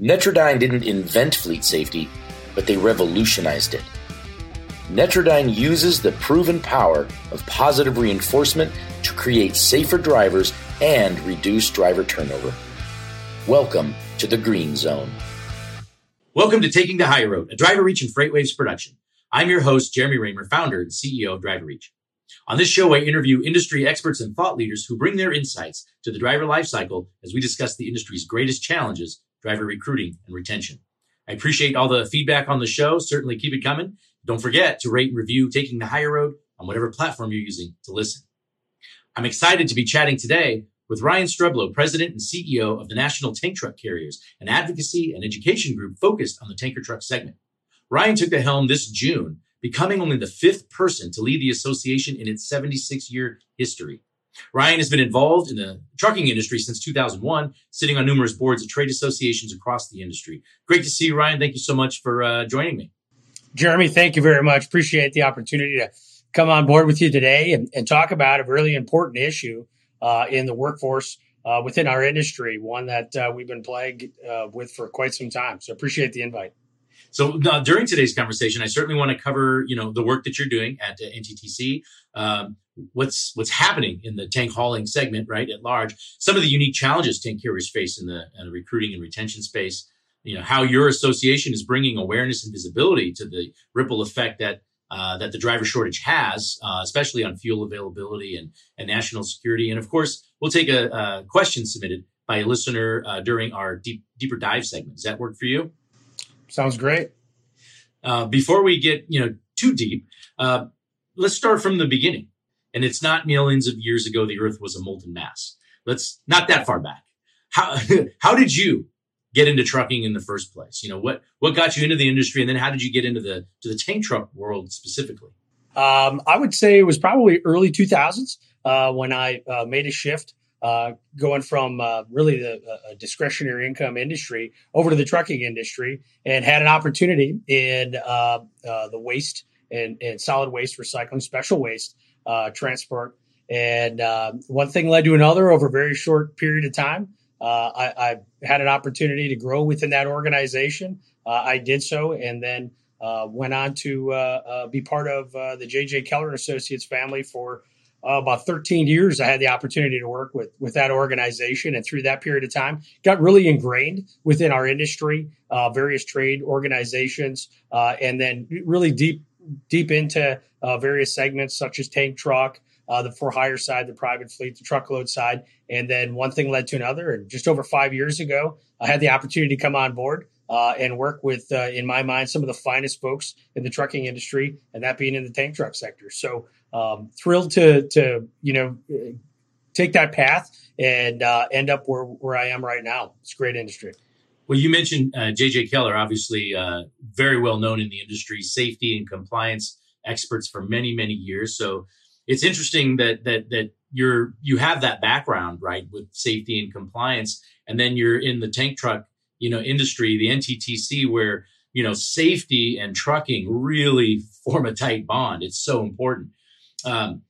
Netradyne didn't invent fleet safety, but they revolutionized it. Netradyne uses the proven power of positive reinforcement to create safer drivers and reduce driver turnover. Welcome to the Green Zone. Welcome to Taking the Hire Road, a DriverReach and FreightWaves production. I'm your host, Jeremy Reymer, founder and CEO of DriverReach. On this show, I interview industry experts and thought leaders who bring their insights to the driver lifecycle as we discuss the industry's greatest challenges, driver recruiting and retention. I appreciate all the feedback on the show. Certainly keep it coming. Don't forget to rate and review Taking the Hire Road on whatever platform you're using to listen. I'm excited to be chatting today with Ryan Streblow, President and CEO of the National Tank Truck Carriers, an advocacy and education group focused on the tanker truck segment. Ryan took the helm this June becoming only the fifth person to lead the association in its 76 year history. Ryan has been involved in the trucking industry since 2001, sitting on numerous boards of trade associations across the industry. Great to see you, Ryan. Thank you so much for uh, joining me. Jeremy, thank you very much. Appreciate the opportunity to come on board with you today and, and talk about a really important issue uh, in the workforce uh, within our industry, one that uh, we've been plagued uh, with for quite some time. So appreciate the invite. So uh, during today's conversation, I certainly want to cover, you know, the work that you're doing at uh, NTTC, um, what's what's happening in the tank hauling segment, right, at large, some of the unique challenges tank carriers face in the, in the recruiting and retention space, you know, how your association is bringing awareness and visibility to the ripple effect that uh, that the driver shortage has, uh, especially on fuel availability and, and national security. And of course, we'll take a, a question submitted by a listener uh, during our deep, deeper dive segment. Does that work for you? Sounds great. Uh, before we get you know too deep, uh, let's start from the beginning. And it's not millions of years ago the Earth was a molten mass. Let's not that far back. How how did you get into trucking in the first place? You know what what got you into the industry, and then how did you get into the to the tank truck world specifically? Um, I would say it was probably early 2000s uh, when I uh, made a shift uh, going from uh, really the uh, discretionary income industry over to the trucking industry and had an opportunity in uh, uh, the waste and, and, solid waste recycling, special waste uh, transport. And one thing led to another over a very short period of time. I, I, had an opportunity to grow within that organization. I did so and then went on to be part of the J.J. Keller Associates family for uh, about 13 years, I had the opportunity to work with with that organization, and through that period of time, got really ingrained within our industry, uh, various trade organizations, uh, and then really deep deep into uh, various segments such as tank truck, uh, the for hire side, the private fleet, the truckload side, and then one thing led to another. And just over five years ago, I had the opportunity to come on board uh, and work with, in my mind, some of the finest folks in the trucking industry, and that being in the tank truck sector. So um, thrilled to to you know take that path and uh, end up where where I am right now. It's a great industry. Well, you mentioned JJ uh, Keller, obviously uh, very well known in the industry, safety and compliance experts for many many years. So it's interesting that that that you're you have that background right with safety and compliance, and then you're in the tank truck you know industry, the NTTC, where you know safety and trucking really form a tight bond. It's so important. Um,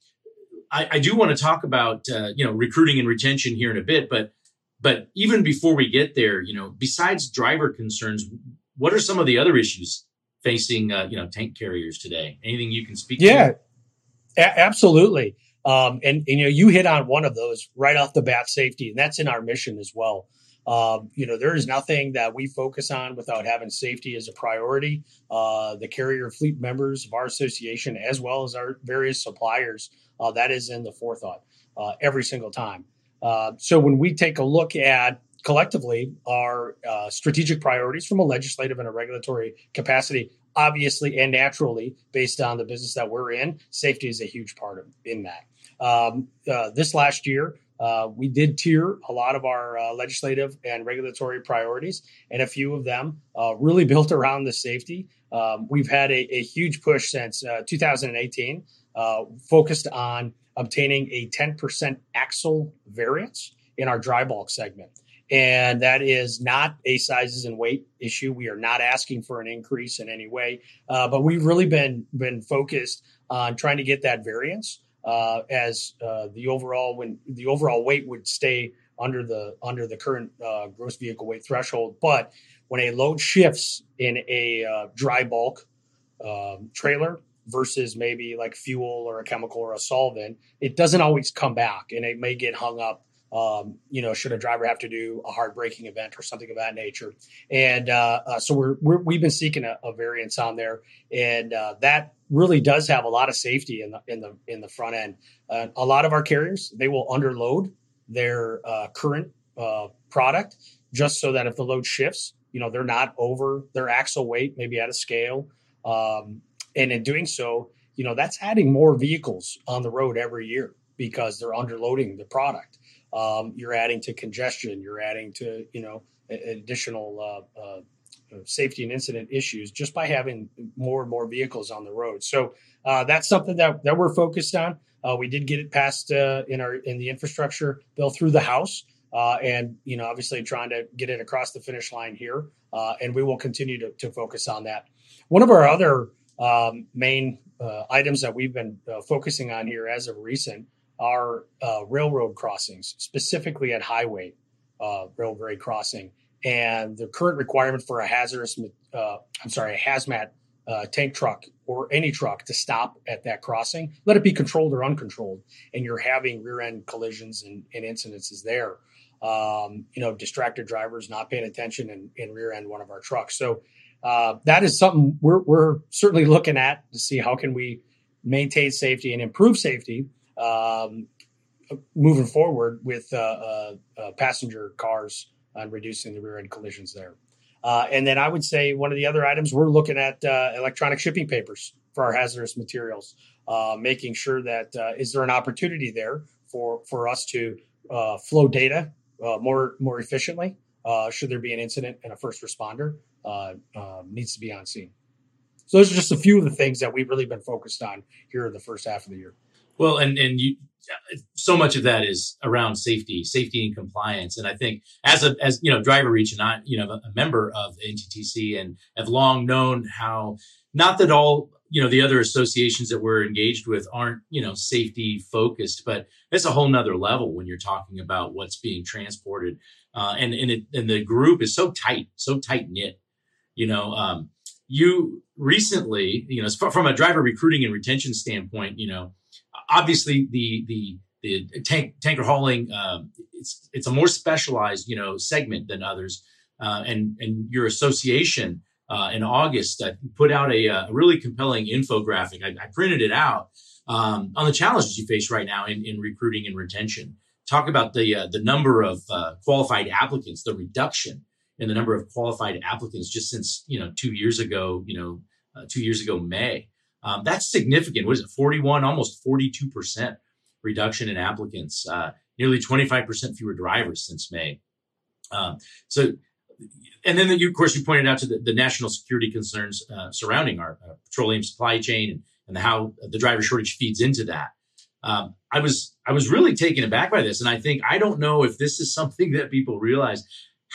I, I, do want to talk about uh, you know recruiting and retention here in a bit, but but even before we get there, you know, besides driver concerns, what are some of the other issues facing uh, you know tank carriers today? Anything you can speak yeah, a- absolutely. Um, and, and, you know, you hit on one of those right off the bat, safety, and that's in our mission as well. Um, you know, there is nothing that we focus on without having safety as a priority. Uh, the carrier fleet members of our association, as well as our various suppliers, uh, that is in the forethought uh, every single time. Uh, so when we take a look at collectively our uh, strategic priorities from a legislative and a regulatory capacity, obviously and naturally, based on the business that we're in, safety is a huge part of in that. Um, uh, this last year, uh, we did tier a lot of our uh, legislative and regulatory priorities, and a few of them uh, really built around the safety. Um, we've had a, a, huge push since uh, 2018, uh, focused on obtaining a 10% axle variance in our dry bulk segment. And that is not a sizes and weight issue. We are not asking for an increase in any way, uh, but we've really been been focused on trying to get that variance uh, as uh, the overall when the overall weight would stay under the under the current uh, gross vehicle weight threshold. But when a load shifts in a uh, dry bulk um, trailer versus maybe like fuel or a chemical or a solvent, it doesn't always come back, and it may get hung up um, you know, should a driver have to do a hard braking event or something of that nature? And uh, uh, so we're, we have been seeking a, a, variance on there, and uh, that really does have a lot of safety in the in the in the front end. Uh, a lot of our carriers they will underload their uh, current uh, product just so that if the load shifts, you know, they're not over their axle weight, maybe at a scale, um, and in doing so, you know, that's adding more vehicles on the road every year because they're underloading the product um, you're adding to congestion, you're adding to you know additional uh, uh, safety and incident issues just by having more and more vehicles on the road. So uh, that's something that, that we're focused on. Uh, we did get it passed uh, in our in the infrastructure bill through the House, uh, and you know obviously trying to get it across the finish line here, and we will continue to, to focus on that. One of our other um, main items that we've been focusing on here as of recent are uh, railroad crossings, specifically at highway uh, railway crossing. And the current requirement for a hazardous, uh, I'm sorry, a hazmat uh, tank truck or any truck to stop at that crossing, let it be controlled or uncontrolled, and you're having rear end collisions and, and incidences there. Um, you know, distracted drivers not paying attention and, and rear end one of our trucks. So uh, that is something we're, we're certainly looking at to see how can we maintain safety and improve safety um, moving forward with uh, uh, uh, passenger cars and reducing the rear end collisions there. Uh, and then I would say one of the other items we're looking at uh, electronic shipping papers for our hazardous materials, making sure that is there an opportunity there for for us to flow data more more efficiently. should there be an incident and a first responder needs to be on scene. So those are just a few of the things that we've really been focused on here in the first half of the year. Well, and and you, so much of that is around safety, safety and compliance. And I think as a as you know, DriverReach and I, you know, a member of NTTC and have long known how not that all you know the other associations that we're engaged with aren't you know safety focused, but it's a whole nother level when you're talking about what's being transported. Uh, and and it, and the group is so tight, so tight knit. You know, um, you recently, you know, from a driver recruiting and retention standpoint, you know obviously the the the tank, tanker hauling um, it's it's a more specialized you know segment than others. Uh, and and your association uh, in August uh, put out a, a, really compelling infographic. I, I printed it out um, on the challenges you face right now in, in recruiting and retention. Talk about the uh, the number of uh, qualified applicants the reduction in the number of qualified applicants just since you know two years ago you know uh, two years ago May um, that's significant. What is it? 41, almost 42% reduction in applicants, uh, nearly 25% fewer drivers since May. Um, so, and then you, of course, you pointed out to the, the national security concerns uh, surrounding our uh, petroleum supply chain and, and how the driver shortage feeds into that. Um, I was I was really taken aback by this, and I think I don't know if this is something that people realize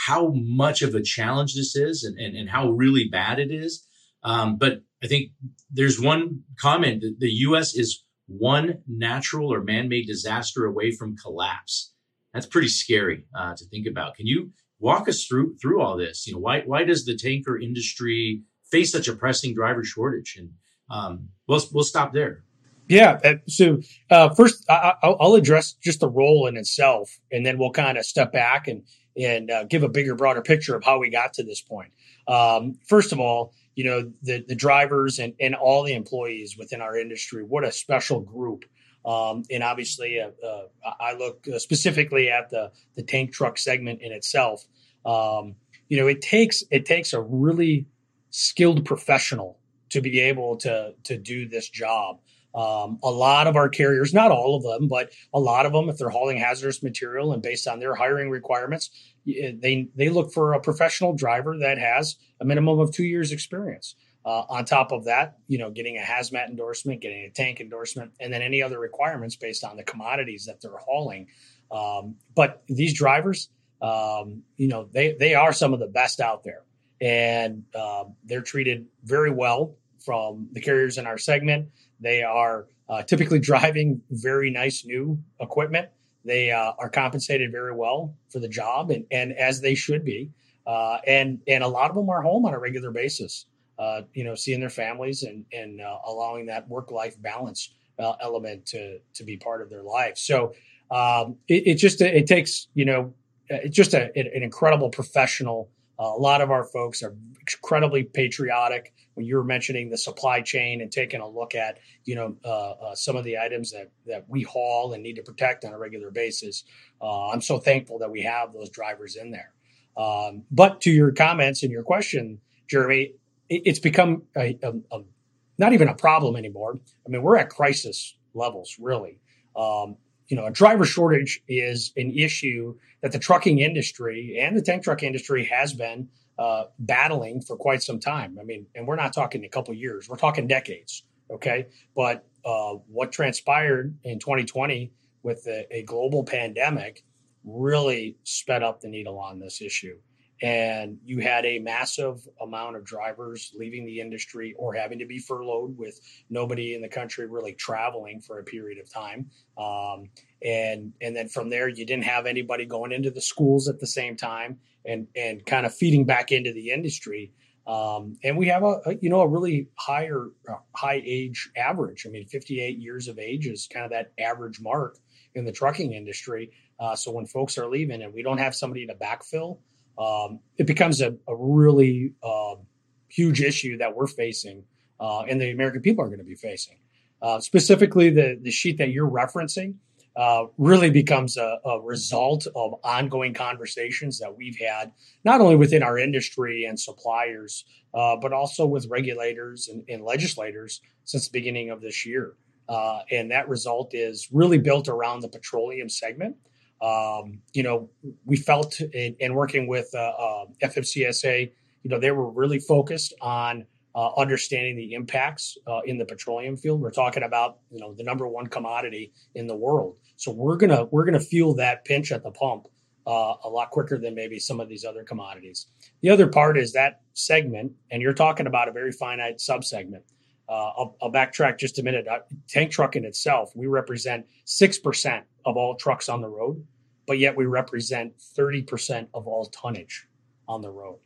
how much of a challenge this is and, and, and how really bad it is. Um, but I think there's one comment that the U.S. is one natural or man-made disaster away from collapse. That's pretty scary uh, to think about. Can you walk us through through all this? You know, why why does the tanker industry face such a pressing driver shortage? And um, we'll we'll stop there. Yeah. Uh, so uh, first, I, will address just the role in itself, and then we'll kind of step back and and uh, give a bigger, broader picture of how we got to this point. Um, first of all, you know the the drivers and and all the employees within our industry. What a special group. Um, and obviously, uh, uh, I look specifically at the the tank truck segment in itself. Um, you know, it takes it takes a really skilled professional to be able to to do this job. Um, a lot of our carriers, not all of them, but a lot of them, if they're hauling hazardous material and based on their hiring requirements, they they look for a professional driver that has a minimum of two years experience. Uh, on top of that, you know, getting a hazmat endorsement, getting a tank endorsement, and then any other requirements based on the commodities that they're hauling. Um, but these drivers, um, you know, they they are some of the best out there, and uh, they're treated very well from the carriers in our segment. They are uh, typically driving very nice new equipment They uh, are compensated very well for the job, and, and as they should be. Uh, and and a lot of them are home on a regular basis. Uh, you know, seeing their families and and uh, allowing that work life balance uh, element to to be part of their life. So um, it, it, just it takes you know it's just a, an incredible professional. Uh, a lot of our folks are incredibly patriotic. When you were mentioning the supply chain and taking a look at you know uh, uh, some of the items that that we haul and need to protect on a regular basis, I'm so thankful that we have those drivers in there. Um, but to your comments and your question, Jeremy, it, it's become a, a, a, not even a problem anymore. I mean, we're at crisis levels, really. Um, you know, a driver shortage is an issue that the trucking industry and the tank truck industry has been uh, battling for quite some time. I mean, and we're not talking a couple years; we're talking decades. Okay, but uh, what transpired in 2020 with a, a global pandemic really sped up the needle on this issue. And you had a massive amount of drivers leaving the industry or having to be furloughed with nobody in the country really traveling for a period of time. Um, and and then from there, you didn't have anybody going into the schools at the same time and and kind of feeding back into the industry. Um, and we have a, a, you know a really higher uh, high age average. I mean, 58 years of age is kind of that average mark in the trucking industry. Uh, so when folks are leaving and we don't have somebody to backfill, um, it becomes a, a really uh, huge issue that we're facing uh, and the American people are going to be facing. Uh, specifically, the, the sheet that you're referencing uh, really becomes a, a, result of ongoing conversations that we've had, not only within our industry and suppliers, uh, but also with regulators and, and legislators since the beginning of this year. Uh, and that result is really built around the petroleum segment. Um, you know, we felt in, in working with uh, uh, FMCSA, you know, they were really focused on uh, understanding the impacts uh, in the petroleum field. We're talking about, you know, the number one commodity in the world. So we're gonna we're gonna feel that pinch at the pump uh, a lot quicker than maybe some of these other commodities. The other part is that segment, and you're talking about a very finite subsegment. Uh, I'll, I'll, backtrack just a minute. Uh, tank truck in itself, we represent 6% of all trucks on the road, but yet we represent 30% of all tonnage on the road.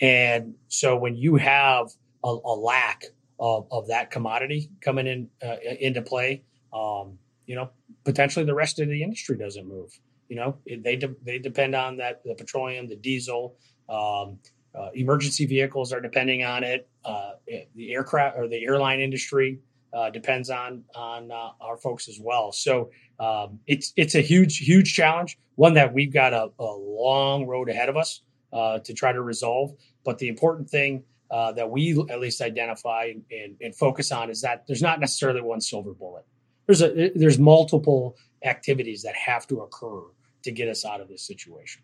And so when you have a, a lack of, of that commodity coming in uh, into play, um, you know, potentially the rest of the industry doesn't move. You know, they de- they depend on that the petroleum, the diesel, um, uh, emergency vehicles are depending on it. Uh, the aircraft or the airline industry uh, depends on on uh, our folks as well. So um, it's it's a huge huge challenge, one that we've got a, a long road ahead of us uh, to try to resolve. But the important thing uh, that we at least identify and, and, focus on is that there's not necessarily one silver bullet. There's a there's multiple activities that have to occur to get us out of this situation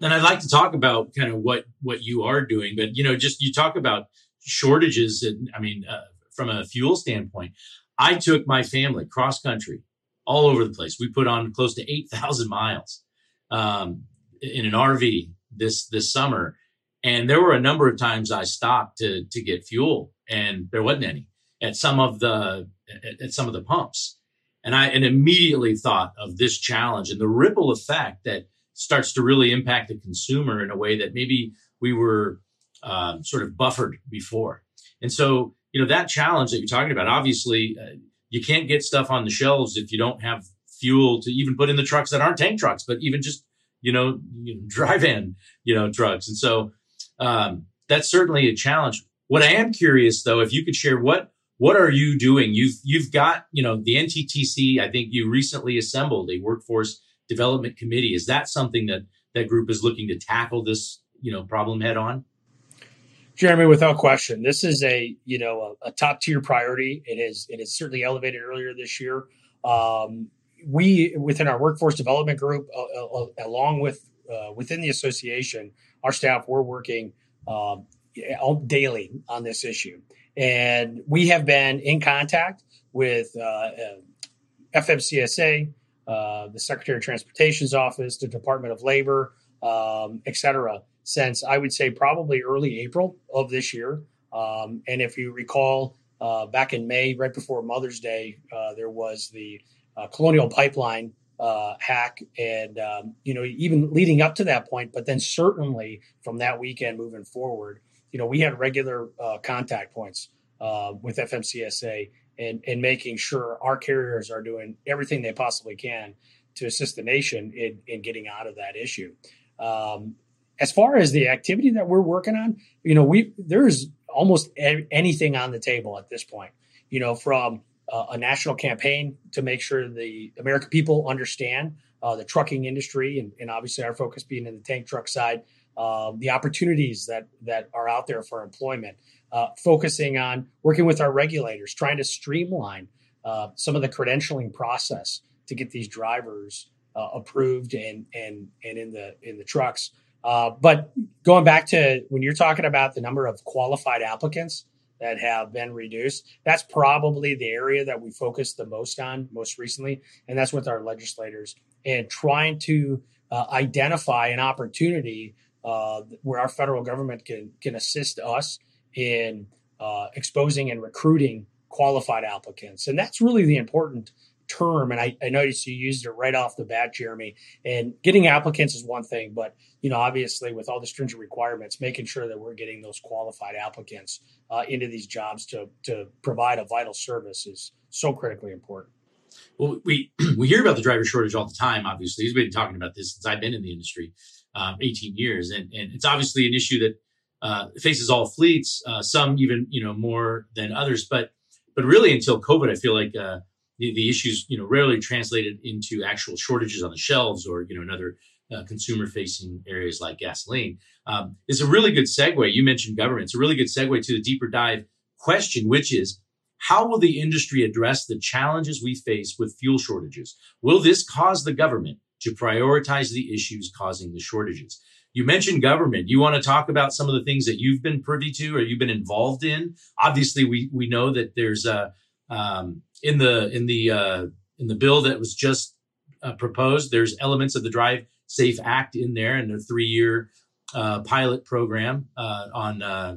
and I'd like to talk about kind of what what you are doing, but you know, just you talk about shortages, and I mean, uh, from a fuel standpoint, I took my family cross country, all over the place. We put on close to eight thousand miles um, in an RV this this summer, and there were a number of times I stopped to to get fuel, and there wasn't any at some of the at, at some of the pumps. And I and immediately thought of this challenge and the ripple effect that starts to really impact the consumer in a way that maybe we were um, sort of buffered before. And so, you know, that challenge that you're talking about, obviously, uh, you can't get stuff on the shelves if you don't have fuel to even put in the trucks that aren't tank trucks, but even just, you know, you know you know, trucks. And so um, that's certainly a challenge. What I am curious, though, if you could share what what are you doing? You've you've got you know the NTTC. I think you recently assembled a workforce development committee. Is that something that that group is looking to tackle this you know problem head on? Jeremy, without question, this is a you know a, a top tier priority. It is it is certainly elevated earlier this year. Um, we within our workforce development group, uh, uh, along with uh, within the association, our staff we're working um, daily on this issue, and we have been in contact with uh, uh FMCSA, uh, the Secretary of Transportation's office, the Department of Labor, um, et cetera, since I would say probably early April of this year. Um, and if you recall, uh, back in May, right before Mother's Day, uh, there was the uh, Colonial Pipeline uh, hack, and um, you know, even leading up to that point, but then certainly from that weekend moving forward, you know, we had regular uh, contact points uh, with FMCSA and and making sure our carriers are doing everything they possibly can to assist the nation in, in getting out of that issue. Um, as far as the activity that we're working on, you know, we there's almost anything on the table at this point. You know, from uh, a national campaign to make sure the American people understand uh, the trucking industry, and, and, obviously our focus being in the tank truck side, uh, the opportunities that that are out there for employment. Uh, focusing on working with our regulators, trying to streamline uh, some of the credentialing process to get these drivers uh, approved and and and in the in the trucks. But going back to when you're talking about the number of qualified applicants, that have been reduced. That's probably the area that we focused the most on most recently, and that's with our legislators and trying to uh, identify an opportunity uh, where our federal government can can assist us in uh, exposing and recruiting qualified applicants, and that's really the important term, and I, I, noticed you used it right off the bat, Jeremy. And getting applicants is one thing, but you know, obviously, with all the stringent requirements, making sure that we're getting those qualified applicants uh, into these jobs to to provide a vital service is so critically important. Well, we we hear about the driver shortage all the time. Obviously, he's been talking about this since I've been in the industry, um, 18 years, and and it's obviously an issue that uh, faces all fleets, uh, some even you know more than others. But but really, until COVID, I feel like uh, the, the issues, you know, rarely translated into actual shortages on the shelves or, you know, another uh, consumer facing areas like gasoline. Um, it's a really good segue. You mentioned government. It's a really good segue to the deeper dive question, which is how will the industry address the challenges we face with fuel shortages? Will this cause the government to prioritize the issues causing the shortages? You mentioned government. You want to talk about some of the things that you've been privy to or you've been involved in? Obviously, we we know that there's a um, in the in the uh, in the bill that was just uh, proposed. There's elements of the Drive Safe Act in there, and a three year uh, pilot program uh, on uh,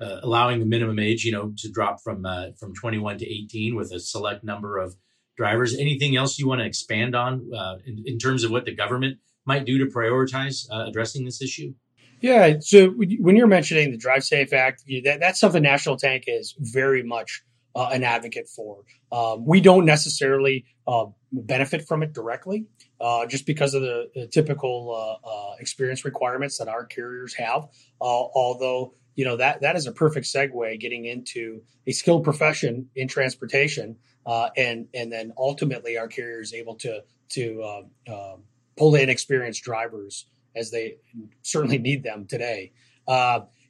uh, allowing the minimum age, you know, to drop from from 21 to 18 with a select number of drivers. Anything else you want to expand on in, in, terms of what the government might do to prioritize addressing this issue? Yeah. So when you're mentioning the Drive Safe Act, that, that's something National Tank is very much uh, an advocate for. Um, we don't necessarily uh, benefit from it directly, uh, just because of the, the typical uh, uh, experience requirements that our carriers have. Uh, although you know that that is a perfect segue getting into a skilled profession in transportation, and and then ultimately our carriers able to to pull in experienced drivers as they certainly need them today.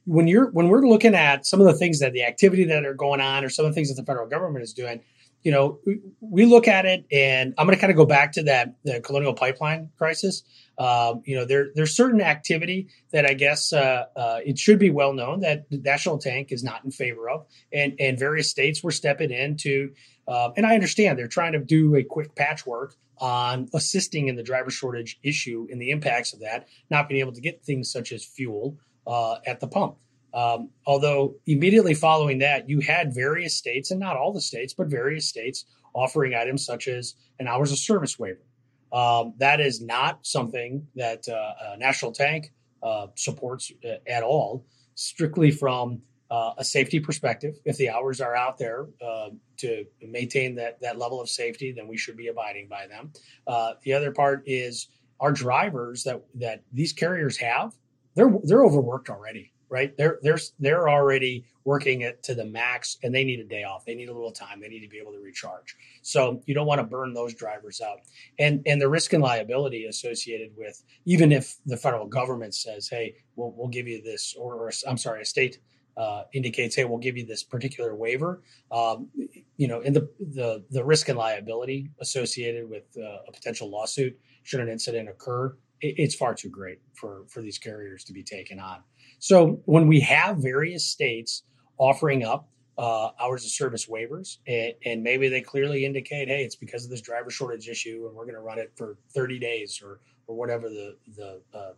When you're when we're looking at some of the things that the activity that are going on or some of the things that the federal government is doing you know we look at it and i'm going to kind of go back to that the colonial pipeline crisis. Um, you know there there's certain activity that i guess uh, uh, it should be well known that the national tank is not in favor of and and various states were stepping in to uh, and i understand they're trying to do a quick patchwork on assisting in the driver shortage issue and the impacts of that not being able to get things such as fuel uh, at the pump. Um, although immediately following that, you had various states, and not all the states, but various states offering items such as an hours of service waiver. Um, that is not something that uh, National Tank uh, supports uh, at all, strictly from uh, a safety perspective. If the hours are out there uh, to maintain that, that level of safety, then we should be abiding by them. Uh, the other part is our drivers that, that these carriers have they're they're overworked already, right? They're they're they're already working it to the max, and they need a day off. They need a little time. They need to be able to recharge. So you don't want to burn those drivers out, and and the risk and liability associated with even if the federal government says, "Hey, we'll we'll give you this," or, or I'm sorry, a state uh, indicates, "Hey, we'll give you this particular waiver." Um, you know, and the the the risk and liability associated with uh, a potential lawsuit should an incident occur it's far too great for for these carriers to be taken on. So when we have various states offering up uh, hours of service waivers, and, and, maybe they clearly indicate, hey, it's because of this driver shortage issue, and we're going to run it for 30 days or or whatever the the uh,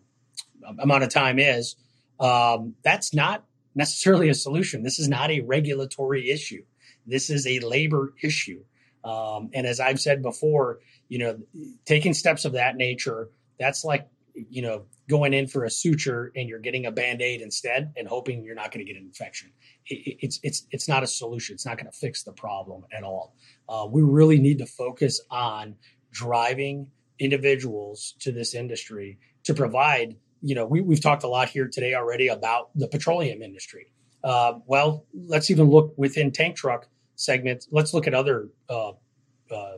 amount of time is. Um, that's not necessarily a solution. This is not a regulatory issue. This is a labor issue. Um, and as I've said before, you know, taking steps of that nature, that's like, you know, going in for a suture and you're getting a band-aid instead and hoping you're not going to get an infection. It, it's it's it's not a solution. It's not going to fix the problem at all. Uh, we really need to focus on driving individuals to this industry to provide. You know, we, we've talked a lot here today already about the petroleum industry. Uh, well, let's even look within tank truck segments. Let's look at other uh, uh,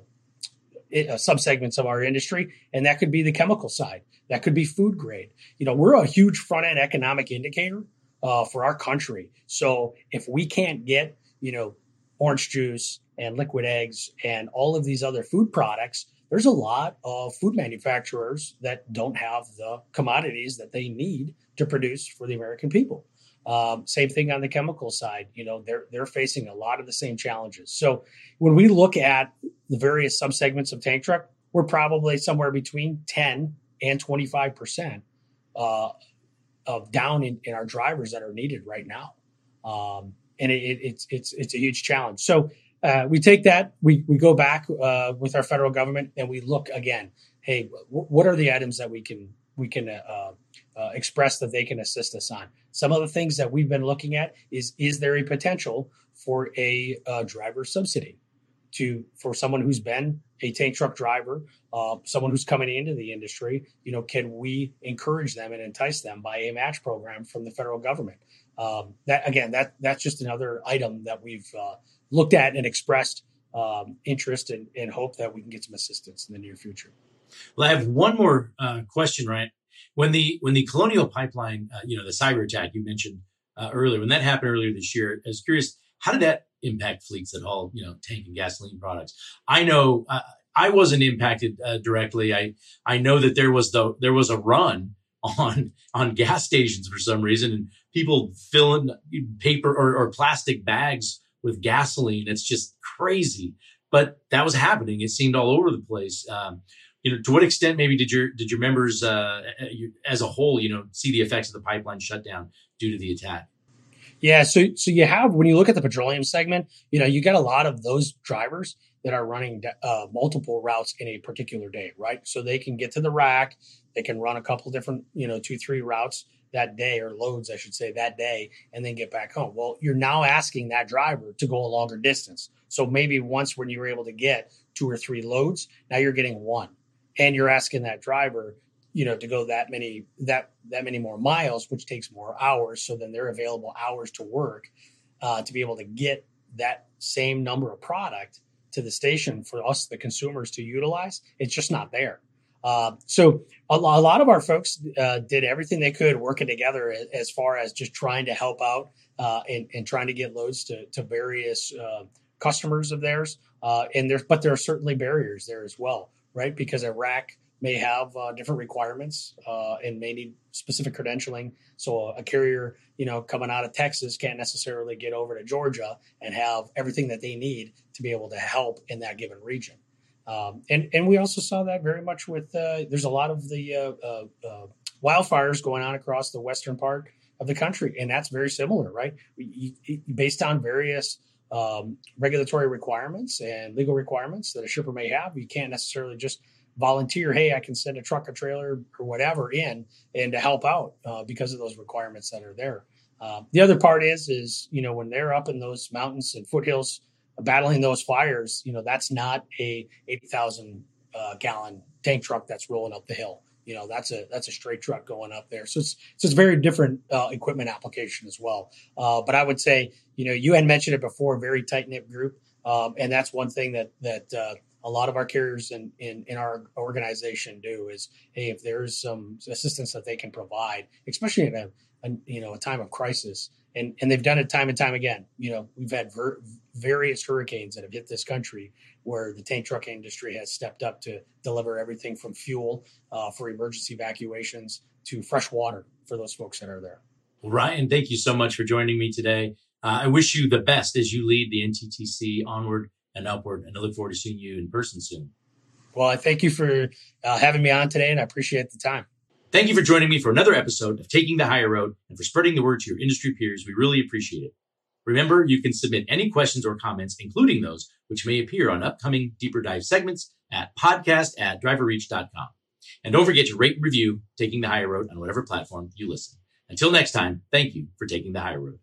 uh, subsegments of our industry, and that could be the chemical side. That could be food grade. You know, we're a huge front end economic indicator uh, for our country. So if we can't get, you know, orange juice and liquid eggs and all of these other food products, there's a lot of food manufacturers that don't have the commodities that they need to produce for the American people. Um, same thing on the chemical side. You know, they're they're facing a lot of the same challenges. So when we look at the various subsegments of tank truck, we're probably somewhere between 10 and 25 percent uh, of down in, in, our drivers that are needed right now, um, and it, it, it's it's it's a huge challenge. So uh, we take that, we we go back uh, with our federal government, and we look again. Hey, w- what are the items that we can we can uh, uh, express that they can assist us on. Some of the things that we've been looking at is is there a potential for a uh, driver subsidy to for someone who's been a tank truck driver, uh, someone who's coming into the industry. You know, can we encourage them and entice them by a match program from the federal government? Um, that again, that that's just another item that we've uh, looked at and expressed um, interest and, and, hope that we can get some assistance in the near future. Well, I have one more uh, question, Ryan. When the when the Colonial Pipeline, uh, you know, the cyber attack you mentioned uh, earlier, when that happened earlier this year, I was curious, how did that impact fleets that haul, you know, tank and gasoline products? I know uh, I wasn't impacted uh, directly. I I know that there was the there was a run on on gas stations for some reason, and people filling paper or, or plastic bags with gasoline. It's just crazy. But that was happening. It seemed all over the place. Um, you know, to what extent maybe did your did your members uh, as a whole, you know, see the effects of the pipeline shutdown due to the attack? Yeah, so so you have when you look at the petroleum segment, you know, you get a lot of those drivers that are running uh, multiple routes in a particular day, right? So they can get to the rack, they can run a couple different, you know, two three routes that day or loads, I should say, that day, and then get back home. Well, you're now asking that driver to go a longer distance. So maybe once when you were able to get two or three loads, now you're getting one and you're asking that driver you know to go that many that that many more miles which takes more hours so then they're available hours to work uh, to be able to get that same number of product to the station for us the consumers to utilize it's just not there. Uh, so a, a, lot of our folks uh, did everything they could working together as, far as just trying to help out uh, and, and, trying to get loads to, to various uh, customers of theirs uh, and there's but there are certainly barriers there as well right? Because a rack may have uh, different requirements uh, and may need specific credentialing. So a carrier, you know, coming out of Texas can't necessarily get over to Georgia and have everything that they need to be able to help in that given region. Um, and and we also saw that very much with uh, there's a lot of the uh, uh, uh, wildfires going on across the western part of the country, and that's very similar, right? based on various um, regulatory requirements and legal requirements that a shipper may have. You can't necessarily just volunteer, hey, I can send a truck, a trailer, or whatever in and to help out uh, because of those requirements that are there. Uh, the other part is, is you know, when they're up in those mountains and foothills battling those fires, you know, that's not a eighty thousand uh, gallon tank truck that's rolling up the hill you know that's a that's a straight truck going up there. So it's so it's very different uh, equipment application as well. Uh, but i would say you know you had mentioned it before very tight knit group. Um, and that's one thing that that uh, a lot of our carriers in, in in our organization do is hey if there's some assistance that they can provide especially in a, a you know a time of crisis and and they've done it time and time again. You know, we've had ver- various hurricanes that have hit this country where the tank truck industry has stepped up to deliver everything from fuel uh, for emergency evacuations to fresh water for those folks that are there. Well, Ryan, thank you so much for joining me today. Uh, I wish you the best as you lead the NTTC onward and upward, and I look forward to seeing you in person soon. Well, I thank you for uh, having me on today, and I appreciate the time. Thank you for joining me for another episode of Taking the Hire Road and for spreading the word to your industry peers. We really appreciate it. Remember, you can submit any questions or comments, including those which may appear on upcoming deeper dive segments at podcast at driverreach.com. And don't forget to rate and review Taking the Hire Road on whatever platform you listen. Until next time, thank you for taking the higher road.